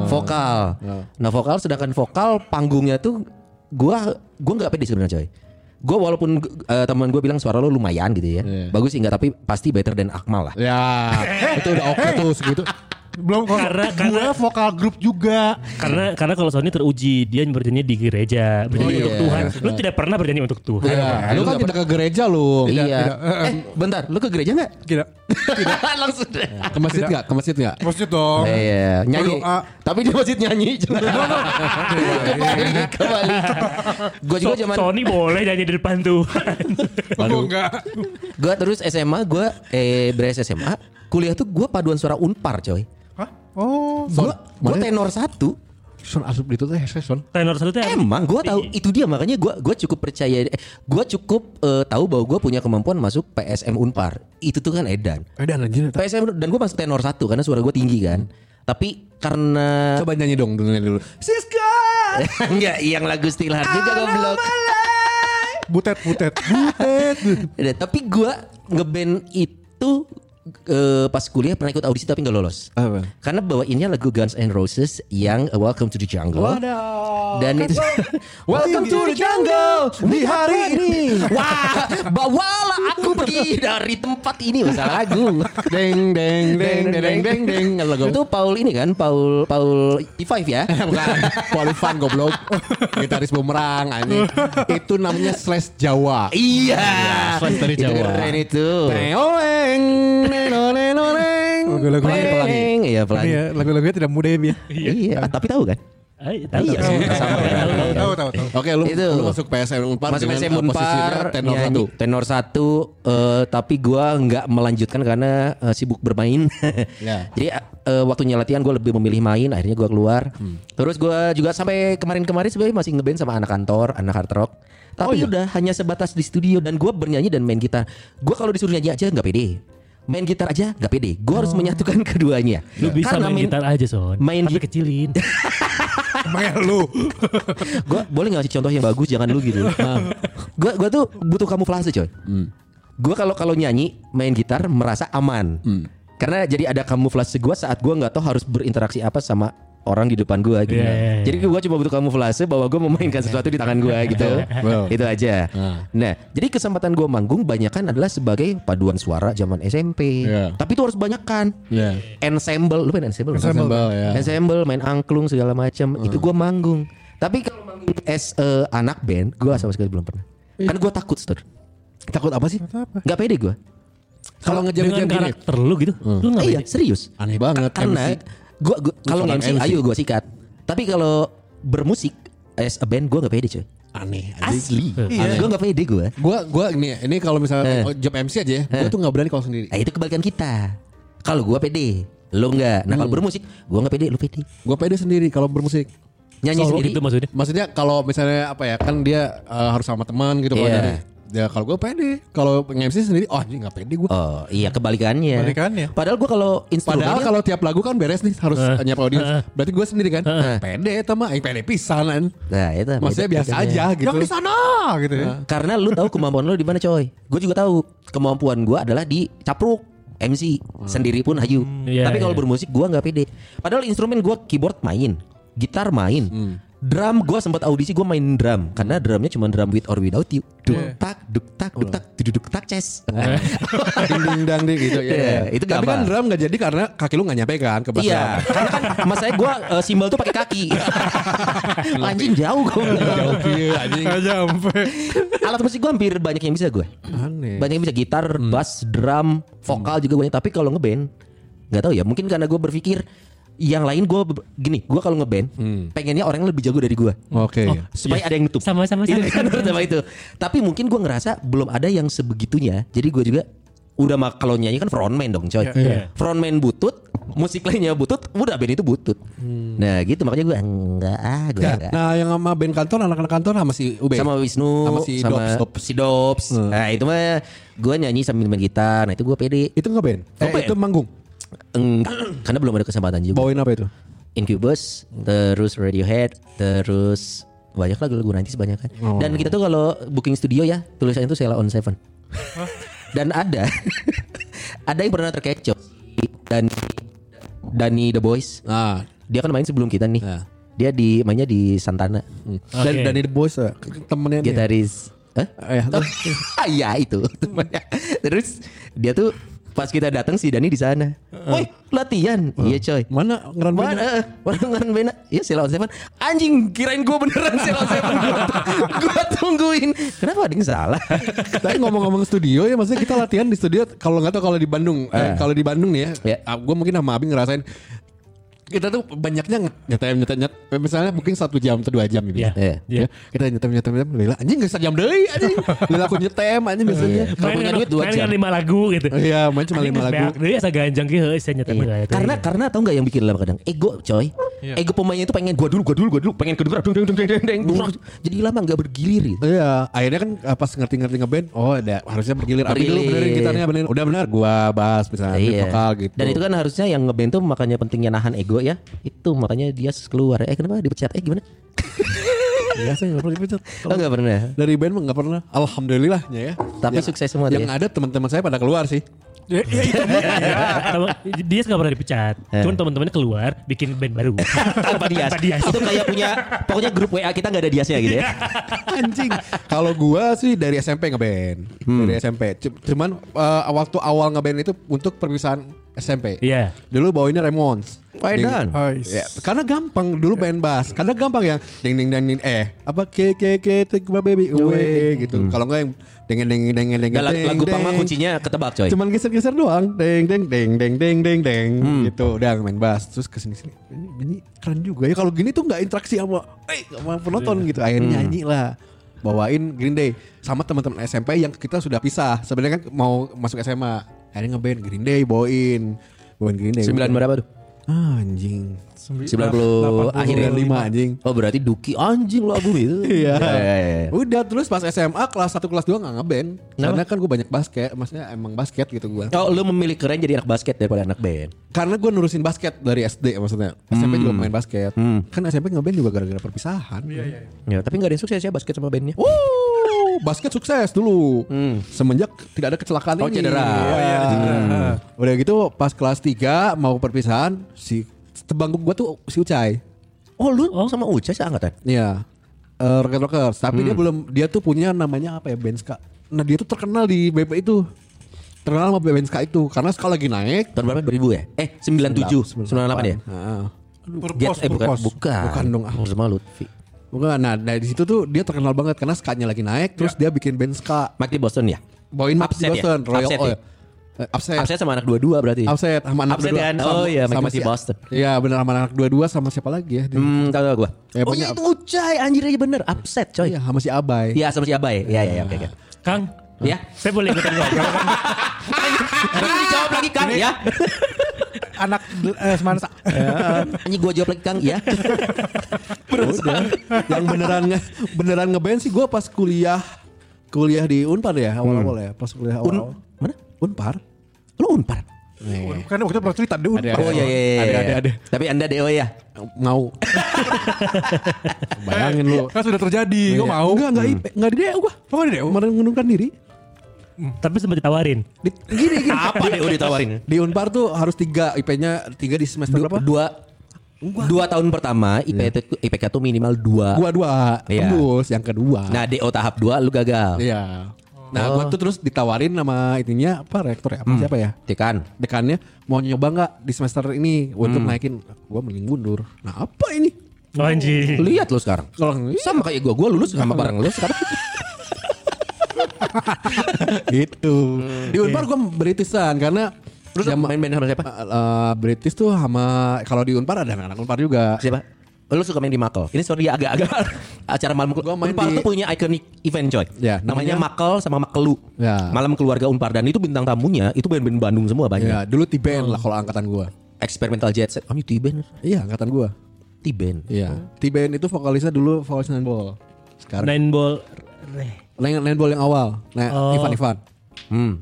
Vokal. Nah, vokal sedangkan vokal panggungnya tuh gua gua nggak pede sebenarnya coy. Gue walaupun eh, teman gue bilang suara lo lumayan gitu ya, Iya. bagus sih nggak tapi pasti better than Akmal lah. Ya, itu udah oke tuh segitu. Belum kalau Karena- gue karena- vokal grup juga. Karena karena kalau Sony teruji dia bernyanyi di gereja, bernyanyi Oh, untuk iya. Tuhan. Lu tidak pernah bernyanyi untuk Tuhan. Ya, lu kan tidak ke gereja lu. iya. Eh, bentar, lu ke gereja nggak? Tidak. Langsung. Ke masjid nggak? Ke masjid nggak? Maksudnya dong. Iya, nyanyi. Berdoa. Tapi di masjid nyanyi. kembali, kembali. Gue juga So- zaman Sony boleh nyanyi di depan Tuhan. Gue enggak. gue terus SMA, gue eh beres SMA, kuliah tuh gue paduan suara Unpar, coy. Oh. Gue gue tenor satu. Son asup itu teh son. Tenor satu teh Emang gue tahu itu dia makanya gue gue cukup percaya, eh, gue cukup eh, tahu bahwa gue punya kemampuan masuk PSM Unpar. Itu tuh kan Edan. Eh dan anjir. PSM dan gue masuk tenor satu karena suara gue tinggi kan. Tapi karena Coba nyanyi dong dulu dulu. Siska. enggak yang lagu Still Heart juga goblok. Butet, butet, butet. Tapi gua ngeband itu eh, pas kuliah pernah ikut audisi tapi nggak lolos. Apa? Karena bawainnya lagu Guns N' Roses yang uh, Welcome to the Jungle. Dan itu Welcome to the jungle di hari ini. Wah, bawalah aku pergi dari tempat ini masa lagu. Deng deng deng deng deng deng deng lagu. Itu Paul ini kan, Paul Paul P5 ya. Bukan Polifan goblok Gitaris bumerang anjing Itu namanya Slash Jawa iya. Slash dari Itu Jawa. Keren itu. Neoleng Nenoleng Lagu-lagu Pelangi, Iya pelangi. ya, lagu-lagunya tidak mudah ya, Bia. Iya, tapi tahu kan? Tahu, Iya, tahu, sama- tahu, sama. tahu. Oke lu, Itu. lu masuk PSM Unpar Masuk dengan, SM uh, posisinya Unpar tenor satu tenor satu eh, tapi gua nggak melanjutkan karena eh, sibuk bermain Ya. jadi eh, waktunya latihan gue lebih memilih main akhirnya gua keluar Hmm. terus gua juga sampai kemarin-kemarin sebenarnya masih ngeband sama anak kantor anak hard rock Oh, tapi iya? udah hanya sebatas di studio dan gua bernyanyi dan main gitar gua kalau disuruh nyanyi aja nggak pede main gitar aja nggak pede gua harus menyatukan keduanya Lu bisa Karena main gitar aja Son. main tapi kecilin. Emangnya lu. Gua boleh nggak sih contoh yang bagus jangan lu gitu. Gua gua tuh butuh kamuflase coy. Gue kalau kalau nyanyi main gitar merasa aman. Karena jadi ada kamuflase gue saat gue nggak tahu harus berinteraksi apa sama orang di depan gue gitu. Iya, iya, iya. Jadi gue cuma butuh kamuflase bahwa gue memainkan sesuatu di tangan gue gitu. Well. Itu aja. Nah, jadi kesempatan gue manggung banyakan adalah sebagai paduan suara zaman SMP. Iya. Tapi itu harus banyakan. Iya. Ensemble, lu main ensemble? nggak? Ensemble, ya. Ensemble, main angklung segala macam. Itu gue manggung. Tapi kalau manggung as a anak band, gue sama sekali belum pernah. Kan gue takut, Stur. Takut apa sih? Gak pede gue. Kalau gini karakter lu gitu. Lu nggak iya, pede? serius. Aneh banget, Karena MC. Gua, gua kalau MC, MC. ayo gua sikat. Tapi kalau bermusik as a band gua gak pede coy. aneh. Asli. Gua gak pede gua. Gua gua ini ini kalau misalnya Eh. job MC aja ya, gua tuh nggak berani kalau sendiri. Nah, itu kebalikan kita. Kalau gua pede, lu enggak. Nah, kalau Hmm. bermusik, gua gak pede, lu pede. Gua pede sendiri kalau bermusik. Nyanyi Solo sendiri. gitu maksudnya. Maksudnya kalau misalnya apa ya kan dia eh, harus sama teman gitu kalau Iya. Ya kalau gue pede, kalau nge-MC sendiri, oh anjing nggak pede gue. Oh, iya kebalikannya. Kebalikannya. Padahal gua kalau instrumennya Padahal kalau tiap lagu kan beres nih harus nyapa audiens. Berarti gue sendiri kan, pede itu mah, eh, pede pisan kan. Nah, itu Maksudnya biasa aja gitu. Yang di sana gitu ya. Karena lu tahu kemampuan lu di mana coy. Gue juga tahu kemampuan gua adalah di capruk MC sendiri pun hayu. iya, Tapi kalau iya. bermusik gua nggak pede. Padahal instrumen gua keyboard main, gitar main. Drum gua sempat audisi gua main drum karena drumnya cuma drum with or without you. Duk tak duk tak duk tak duduk tak ces. ding ding dang ding gitu ya. Iya, itu Tapi kan drum gak jadi karena kaki lu gak nyampe kan ke bass Iya, karena kan masanya gua eh, simbol tuh pakai kaki. Anjing jauh gua. Jauh kieu, anjing. Nggak nyampe. Alat musik gua hampir banyak yang bisa gue. Aneh. Banyak yang bisa gitar, bass, drum, vokal juga banyak. Tapi kalau ngeband nggak tahu ya. Mungkin karena gue berpikir yang lain gue gini. Gue kalau ngeband pengennya orang yang lebih jago dari gue. Oke. Supaya ada yang nutup. Sama-sama Itu sama. kan sama itu. Tapi mungkin gue ngerasa belum ada yang sebegitunya. Jadi gue juga udah mah kalau nyanyi kan frontman dong coy. Iya. Frontman butut, musik lainnya butut, udah band itu butut. Nah gitu makanya gue enggak ah gue Ya, enggak. nah yang sama band kantor anak-anak kantor sama si Ube. sama Wisnu Sama si Dops, Dops. si Dops. Nah itu mah gue nyanyi sambil main gitar. Nah itu gue pede. Itu nggak band? Eh, itu manggung. Enggak, karena belum ada kesempatan juga. Bawain apa itu? Incubus, terus Radiohead, terus banyak lagu-lagu nanti banyak kan. Oh. Dan kita tuh kalau booking studio ya tulisannya itu Sheila on Seven. Dan ada ada yang pernah terkecoh dan Dani The Boys. Ah, Dia kan main sebelum kita nih. Ya. Dia di mainnya di Santana. dan Oke. Danny the Boys eh, temennya. Gitaris. Hah? Eh, Ah iya itu temannya. Terus dia tuh pas kita datang si Dani di sana. Woi latihan. Iya coy. Mana ngeran Mana? bandnya? Eh, Mana ngeran bena? Iya Sheila on Seven. Anjing kirain gue beneran Sheila on Seven. Gue tungguin. Kenapa ada yang salah? Tapi ngomong-ngomong studio ya maksudnya kita latihan di studio kalau nggak tahu kalau di Bandung eh, kalau di Bandung nih Ya. ya, gue mungkin sama Abi ngerasain kita tuh banyaknya nyetem nyetem nyet misalnya mungkin satu jam atau dua jam gitu Iya. Iya. Ya, kita nyetem nyetem nyetem Lila anjing gak jam deh anjing Lila aku nyetem anjing biasanya Kalau Main punya duit dua jam. lima lagu gitu. Iya main cuma lima lagu Jadi asa ganjang gitu, saya nyetem Iya. itu. Karena karena tau nggak yang bikin lama kadang ego coy. Ego pemainnya itu pengen gua dulu gua dulu gua dulu pengen kedengeran deng deng deng deng. Jadi lama nggak bergilir gitu. Iya, akhirnya kan eh, pas ngerti-ngerti ngeband, oh ada harusnya bergilir. Abi dulu benerin gitarnya benerin. Udah benar, gua bass misalnya Iya. vokal gitu. Dan itu kan harusnya yang ngeband tuh makanya pentingnya nahan ego ya. Itu makanya dia keluar. Eh kenapa dipecat? Eh gimana? Iya, saya nggak pernah dipecat. Oh nggak pernah. Dari band mah nggak pernah. Alhamdulillahnya ya. Tapi Yang- sukses semua Yang ya? ada teman-teman saya pada keluar sih. Ya, ya itu dia nggak pernah dipecat. Eh. Cuman teman-temannya keluar bikin band baru. Tanpa dias. Tanpa dias. Itu kayak punya pokoknya grup WA kita nggak ada diasnya gitu ya. Anjing. Kalau gua sih dari SMP ngeband. Hmm. Dari SMP. Cuman eh, waktu awal ngeband itu untuk perpisahan SMP. Iya. Dulu bawainnya Ramones. Wedan. Ais. Ya, karena gampang dulu main bass. Karena gampang yang ding ding ding ding eh apa ke ke ke take my baby away gitu. Kalau enggak yang deng deng deng deng deng lagu, pang mah deng. kuncinya ketebak coy. Cuman geser-geser doang. Deng deng deng deng deng deng deng gitu. Udah main bass terus ke sini sini. Ini, ini keren juga ya kalau gini tuh nggak interaksi sama eh sama penonton gitu. Akhirnya nyanyi lah. Bawain Green Day sama teman-teman SMP yang kita sudah pisah. Sebenarnya kan mau masuk SMA. Akhirnya ngeband Green Day bawain. Bawain Green Day. Sembilan berapa tuh? Ah, anjing. 90 akhirnya 85 anjing. Oh berarti Duki anjing lagu itu. Iya. iya, iya. Udah terus pas SMA kelas 1 kelas 2 gak ngeband. Karena kan gue banyak basket, maksudnya emang basket gitu gue. Oh lu memilih keren jadi anak basket daripada anak band. Karena gue nurusin basket dari SD maksudnya. SMP juga main basket. Kan SMP ngeband juga gara-gara perpisahan. Ya, tapi nggak ada yang sukses ya basket sama bandnya. Wuh. Basket sukses dulu. Semenjak tidak ada kecelakaan Oh, ini. cedera. Oh, iya, ada cedera. Udah gitu pas kelas 3 mau perpisahan si tebangku gua tuh si Ucai. Oh lu sama Uca seangkatan? Iya. Eh Rocket Rockers, tapi dia belum dia tuh punya namanya apa ya Benska. Nah, dia tuh terkenal di BP itu. Terkenal sama Benska itu karena sekolah lagi naik. Tahun berapa? 2000 ya? Eh 97, 98 ya? Heeh. Purpos, eh bukan, bukan. Bukan dong, ah. Sama Lutfi. Bukan, nah dari situ tuh dia terkenal banget karena skanya lagi naik, terus dia bikin band ska. Mike di Boston ya? Bawain Max Upset ya? Boston, Royal Upset Oil. ya? Eh, Upset. Upset sama anak dua-dua berarti. Upset sama anak Upset dua-dua. kan? Sama- Oh iya, Mike sama masih si- Boston. Iya benar sama anak dua-dua sama siapa lagi ya? Di- Hmm, tahu tahu gua. Ya, oh pokoknya- iya itu Ucai, anjir aja bener. Upset coy. Iya sama si Abai. Iya sama si Abai. Iya iya iya, oke oke. Kang, Ya. saya boleh ikutan ngobrol kan? Dijawab lagi Kang ya. Anak eh, semansa. Anjing gua jawab lagi Kang ya. Udah. Yang beneran nge, beneran ngeband sih gue pas kuliah kuliah di Unpar ya awal-awal ya pas kuliah Un awal. mana? Unpar. Lu Unpar. Kan waktu itu pernah cerita dulu. Ada. Oh iya iya iya. Ada, iya. ada, ada. Tapi Anda DO ya. Mau. Bayangin lu. Kan sudah terjadi. Kok mau? Enggak, enggak IP, enggak di DU gua. Oh, nggak di DU? Kemarin mengundurkan diri. Tapi sempat ditawarin. Di, gini, gini. Apa DO ditawarin? Di Unpar tuh harus tiga IP-nya tiga di semester Du- berapa? Dua Dua tahun pertama IPK, itu- IPK tuh minimal dua. Dua dua. Iya. Tembus yang kedua. Nah DO tahap dua lu gagal. Iya. Nah, gua tuh terus ditawarin sama ininya apa rektor ya? Apa siapa ya? Dekan. Dekannya mau nyoba nggak di semester ini untuk naikin? Gua mending mundur. Nah, apa ini? Oh, anjing. Lihat lu sekarang. Kalau Sama kayak gua, gua lulus sama bareng lu sekarang. gitu. Di Unpar gua Britishan karena Terus Jam- main band sama siapa? Uh, uh, British tuh sama kalau di Unpar ada anak-anak Unpar juga. Siapa? Lu suka main di Makel. Ini sorry ya agak-agak acara malam Gua main Unpar di- tuh punya iconic event coy. Ya, namanya, namanya- Makel sama Makelu. Ya. Malam keluarga Unpar dan itu bintang tamunya itu band-band Bandung semua banyak. Ya, dulu T-band lah kalau angkatan gua. Experimental Jet Set. Kami T-band. Iya, angkatan gua. T-band. Iya. T-band itu vokalisnya dulu vokalis Nine Ball. Sekarang Nine ball. Nine, Nine Ball yang awal. Nah, Oh. Ivan Ivan. Hmm.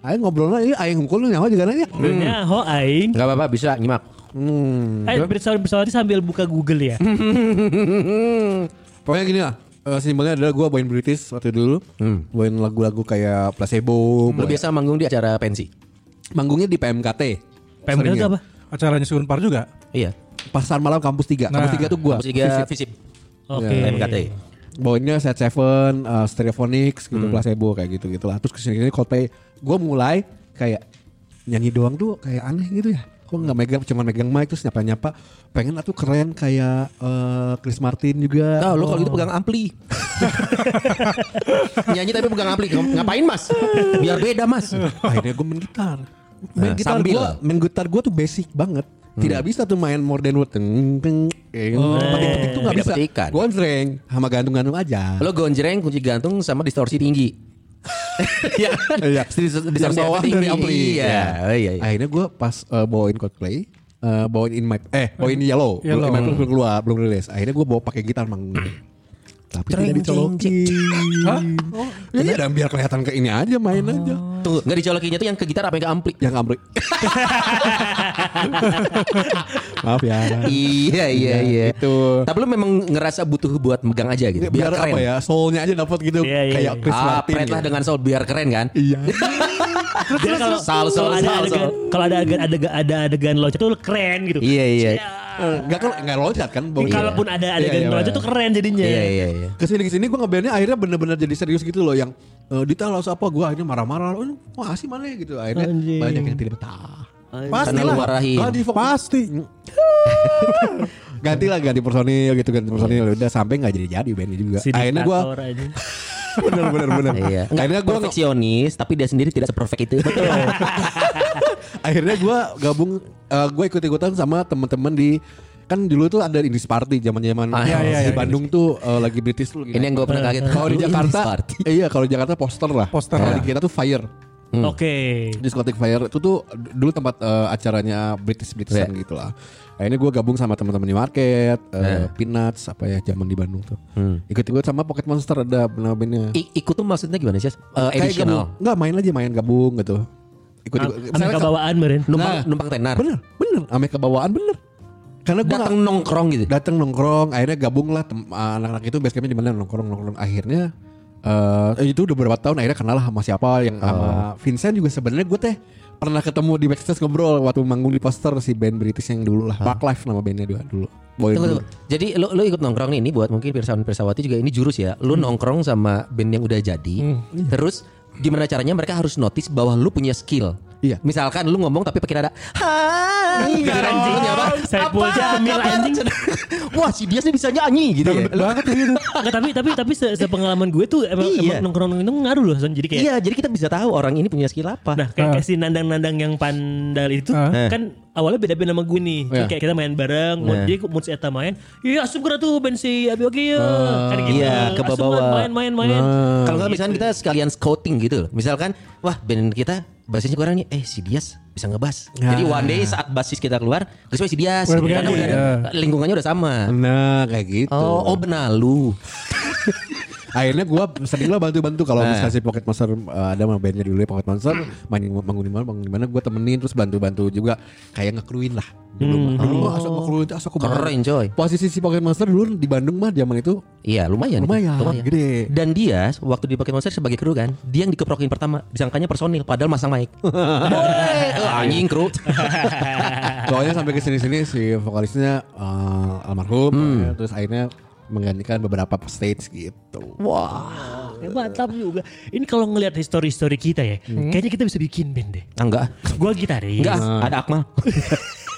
Ayo ngobrolnya ini ayo ngukul nyawa juga nanya. Sebenarnya ho aing. Gak apa-apa bisa nyimak. Hmm. Eh bersama bersama sambil buka Google ya. Pokoknya gini lah. eh, simpelnya adalah gua bawain British waktu dulu. Bawain lagu-lagu kayak Placebo. Lu bawain- biasa manggung di acara pensi. Manggungnya di PMKT. PMK itu apa? Acaranya si Unpar juga. Iya. Pasar malam kampus 3. Nah. kampus 3 tuh gua. Kampus tiga visip. Oke. MKT. Bawainnya Set Seven, uh, Stereophonics gitu, Placebo kayak gitu gitulah. Terus ke sini-kesini Coldplay. Gue mulai kayak nyanyi doang tuh kayak aneh gitu ya. Kok nggak megang, cuma megang mic terus nyapa-nyapa. Pengen atuh keren kayak uh, Chris Martin juga. Nah, lu kalau gitu pegang ampli. Nyanyi tapi pegang ampli. Ngapain, Mas? Biar beda, Mas. Akhirnya gue main gitar. Main Nah, gitar sambil. gue, main gitar gue tuh basic banget. Tidak bisa tuh main more than word. Teng, teng, eh, petik-petik tuh nggak Beda bisa. petikan. Sering sama gantung-gantung aja. Lo gonjreng, kunci gantung sama distorsi tinggi. Iya. Iya. Distorsi Yang bawah tinggi. dari ampli. Iya. Oh, iya, iya. Akhirnya gue pas uh, bawain Coldplay, uh, bawain in my eh bawain Yellow, Yellow. belum, belum keluar, belum rilis. Akhirnya gue bawa pakai gitar mang. Tapi tidak dicolokin. Hah? Oh, iya dan biar kelihatan ke ini aja main aja. Tunggu, nggak dicolokinya tuh yang ke gitar apa yang ke ampli? Yang ampli. Maaf ya. iya, iya, iya. Itu. Tapi lu memang ngerasa butuh buat megang aja gitu. Biar, Biar, keren. apa ya, soulnya aja dapat gitu Iya, iya, kayak iya. Chris Ah, Martin. pret lah dengan soul biar keren kan? Iya. Kalau Sal, sal, kalau ada sal, adegan ada adegan ada ada adegan loncat tuh keren gitu. Iya, iya. Enggak kan enggak loncat kan bau. Kalaupun ada adegan Iya, iya, loncat iya. tuh keren jadinya. Iya, iya, iya. ke sini ke sini gue ngebandnya akhirnya bener-bener jadi serius gitu loh yang uh, Dita harus apa gue akhirnya marah-marah oh, wah asih mana ya?" gitu akhirnya Anjing. banyak yang tidak betah Pasti lah. Pasti. ganti lah ganti personil gitu ganti personil udah sampai nggak jadi jadi bandnya juga Si akhirnya gue aja. bener bener bener Iya. Akhirnya gue perfeksionis, tapi dia sendiri tidak seperfect itu. Betul. Akhirnya gue gabung gue ikut ikutan sama teman-teman di kan dulu tuh ada Indis Party zaman zaman Ah, iya, iya, di iya, Bandung tuh uh, lagi British tuh Ini yang gue pernah kaget. kalau di Jakarta eh, iya kalau di Jakarta poster lah Poster. Kalau Ya. di kita tuh Fire Oke. diskotik Fire itu tuh dulu tempat eh, acaranya British Britishan Iya. gitu lah. Akhirnya gue gabung sama teman-teman di market, eh, Peanuts apa ya zaman di Bandung tuh. Ikut-ikut sama Pocket Monster ada. I- ikut tuh maksudnya gimana sih? Uh, Kayak gabung, nggak main aja main gabung gitu. Ikut-ikut. Ambil Misalnya ke- kebawaan meren. Numpang, Nah. numpang tenar. bener, bener, ame kebawaan bener. Karena gue Datang nongkrong gitu. datang nongkrong, akhirnya gabung lah anak-anak itu basecampnya di mana nongkrong nongkrong. Akhirnya eh itu udah beberapa tahun akhirnya kenal lah sama siapa yang sama Vincent juga sebenarnya gue teh pernah ketemu di backstage ngobrol waktu manggung di poster si band British yang dulu lah Park Life nama bandnya dua dulu Boy Tunggu, dulu. Jadi lu, lu ikut nongkrong nih ini buat mungkin Pirsawan Pirsawati juga ini jurus ya. Lu nongkrong sama band yang udah jadi. Terus gimana caranya mereka harus notice bahwa lu punya skill. Iya. Misalkan lu ngomong tapi pakai nada Hai gitu kan. anjing. Apa? Jamil, Apa? anjing. Wah si dia sih bisa nyanyi gitu ya. banget gitu tapi tapi tapi se, sepengalaman gue tuh emang, Iya. emang nongkrong itu ngaruh loh Son. Jadi kayak Iya jadi kita bisa tahu orang ini punya skill apa. Nah kayak, kayak si nandang-nandang yang pandal itu Ah. kan awalnya beda-beda sama gue nih. Iya. kayak kita main bareng, mood Nah. dia mood si Eta main. Iya asup geura tuh ben si Abi oke ya. kan gitu. iya, ke bawah. main main main. Kalau nggak misalkan kita sekalian scouting gitu loh. Misalkan wah band kita basisnya kurang nih. Eh si Dias bisa ngebas. Jadi one day saat basis kita keluar, terus si Dias. Udah Karena udah ada- ya. lingkungannya udah sama. nah kayak gitu Oh, oh benalu. akhirnya gue sering lah bantu-bantu kalau Nah. misalnya si Pocket Monster uh, ada sama bandnya dulu ya Pocket Monster main bangun di mana bangun di mana gue temenin terus bantu-bantu juga kayak ngekruin lah dulu dulu mah asal ngekruin tuh asal Keren coy. posisi si Pocket Monster dulu di Bandung mah zaman itu Iya lumayan. Lumayan, gede. Dan dia waktu di Pokémon Monster sebagai kru kan, dia yang dikeprokin pertama, disangkanya personil, padahal masang mic. Oh, anjing kru. soalnya sampai ke sini-sini si vokalisnya uh, almarhum ya, terus akhirnya menggantikan beberapa stage gitu Wah, Ya, mantap juga. Ini kalau ngelihat history-history kita ya, kayaknya kita bisa bikin band deh. Ah, enggak, Gua gitaris. enggak, ada Akmal.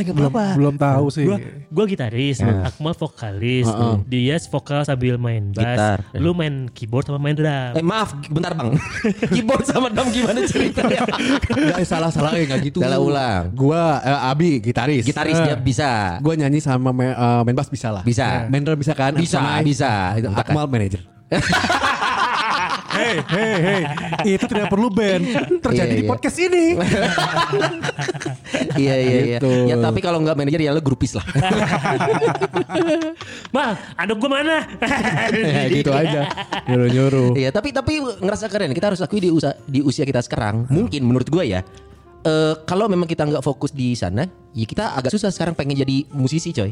Eh, gak belum, apa-apa. belum tahu sih. Gua, gua gitaris, Akmal vokalis, dia vokal sambil main bass, Gitar. lu main keyboard sama main drum. Eh maaf, bentar bang. Keyboard sama drum gimana ceritanya? Enggak salah-salah ya enggak gitu. Salah ulang. Gua eh, Abi gitaris. Gitaris dia bisa. Gua nyanyi sama ma- eh, main bass bisa lah. Bisa. Main drum bisa kan? Bisa, Sama bisa. Itu Akmal manager. Hei, hei, hei. Itu tidak perlu band. Terjadi Iya, di iya. podcast ini. iya iya iya. Gitu. Ya tapi kalau nggak manajer ya lo grupis lah. Mal, aduk gua mana? ya gitu aja. Nyuruh-nyuruh. Iya, tapi tapi ngerasa keren. Kita harus akui di usia di usia kita sekarang, mungkin menurut gue ya. eh kalau memang kita nggak fokus di sana, ya kita agak susah sekarang pengen jadi musisi, coy.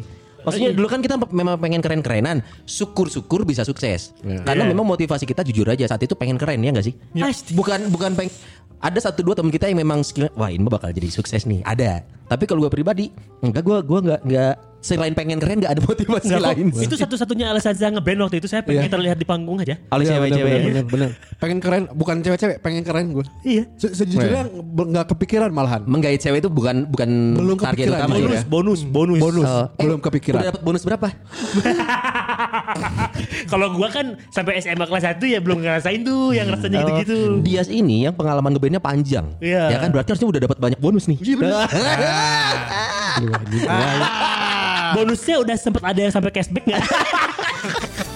Maksudnya dulu kan kita memang pengen keren-kerenan, syukur-syukur bisa sukses. Karena memang motivasi kita jujur aja saat itu pengen keren ya nggak sih? Pasti. Bukan bukan peng ada satu dua teman kita yang memang skill wah ini bakal jadi sukses nih. Ada. Tapi kalau gue pribadi enggak gue gue nggak nggak selain pengen keren nggak ada motivasi Nggak kok, lain itu satu-satunya alasan saya ngeband waktu itu saya pengen terlihat di panggung aja. oleh Iya, bener, cewek-cewek bener, bener, bener. Pengen keren, bukan cewek-cewek, pengen keren gue. Iya. Se- Sejujurnya be- nggak kepikiran malahan. menggait cewek itu bukan bukan Belum target kepikiran utama juga ya. Bonus, bonus, Bonus, Oh, eh, belum kepikiran. Udah dapat bonus berapa? Kalau gua kan sampai SMA kelas 1 ya belum ngerasain tuh yang rasanya gitu-gitu. Dias ini yang pengalaman ngebandnya panjang. Iya. Ya kan berarti harusnya udah dapat banyak bonus nih. Bonusnya udah sempet ada yang sampai cashback nggak?